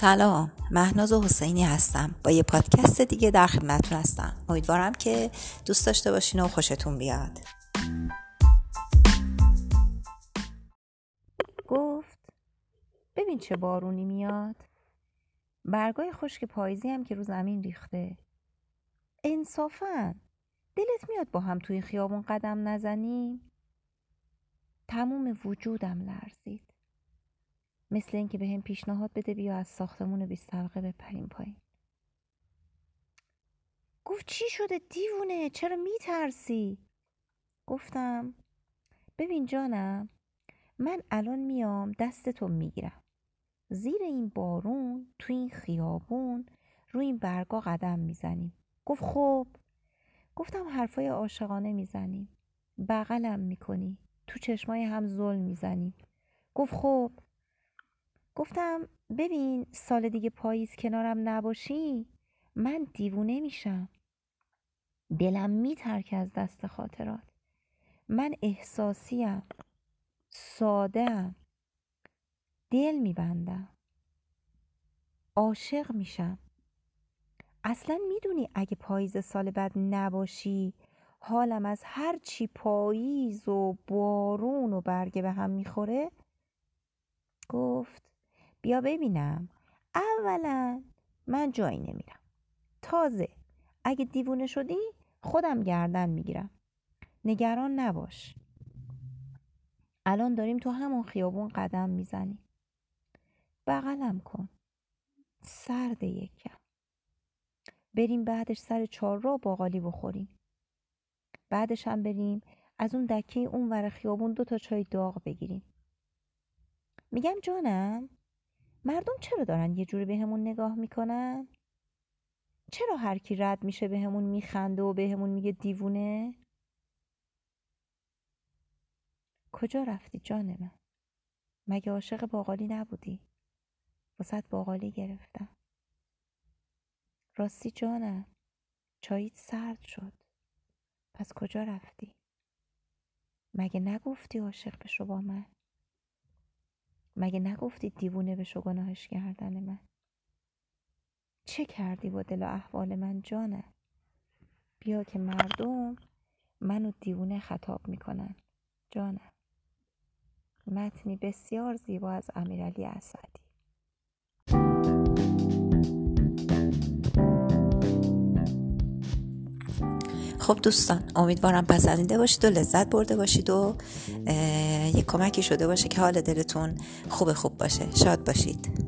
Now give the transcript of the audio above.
سلام. مهناز حسینی هستم. با یه پادکست دیگه در خدمتتون هستم. امیدوارم که دوست داشته باشین و خوشتون بیاد. گفت ببین چه بارونی میاد. برگای خشک پاییزی هم که رو زمین ریخته. انصافا. دلت میاد با هم توی خیابون قدم نزنیم تموم وجودم لرزید. مثل اینکه به هم پیشنهاد بده بیا از ساختمون بیست طبقه بپریم پایین. گفت چی شده دیوونه؟ چرا میترسی؟ گفتم ببین جانم من الان میام دستتو می‌گیرم. زیر این بارون تو این خیابون روی این برگا قدم می‌زنیم. گفت خب. گفتم حرفای عاشقانه می‌زنیم. بغلم می‌کنی. تو چشمای هم ظلم می‌زنیم. گفت خب. گفتم ببین سال دیگه پاییز کنارم نباشی من دیوونه میشم. دلم میترک از دست خاطرات. من احساسیم. ساده دل میبندم. عاشق میشم. اصلا می‌دونی اگه پاییز سال بعد نباشی حالم از هر چی پاییز و بارون و برگه به هم می‌خوره؟ گفت بیا ببینم. اولا من جایی نمیرم. تازه. اگه دیوونه شدی خودم گردن می‌گیرم. نگران نباش. الان داریم تو همون خیابون قدم می‌زنیم. بغلم کن. سرد یکم. بریم بعدش سر چهار را باقالی بخوریم. بعدش هم بریم از اون دکه اون ور خیابون دو تا چای داغ بگیریم. میگم جانم؟ مردم چرا دارن یه جوری بهمون نگاه می‌کنن؟ چرا هر کی رد میشه بهمون میخنده و بهمون میگه دیوونه؟ کجا رفتی جان من؟ مگه عاشق باقالی نبودی؟ وسط باقالی گرفتم راستی جانم چاییت سرد شد پس کجا رفتی؟ مگه نگفتی عاشق بشو با من؟ مگه نگفتی دیوونه بشو گناهش کردن من؟ چه کردی با دل و احوال من جانه بیا که مردم منو دیوونه خطاب می‌کنن جانم. متنی بسیار زیبا از امیرعلی اسدی خب دوستان امیدوارم پسندیده باشید و لذت برده باشید و یک کمکی شده باشه که حال دلتون خوب خوب باشه. شاد باشید.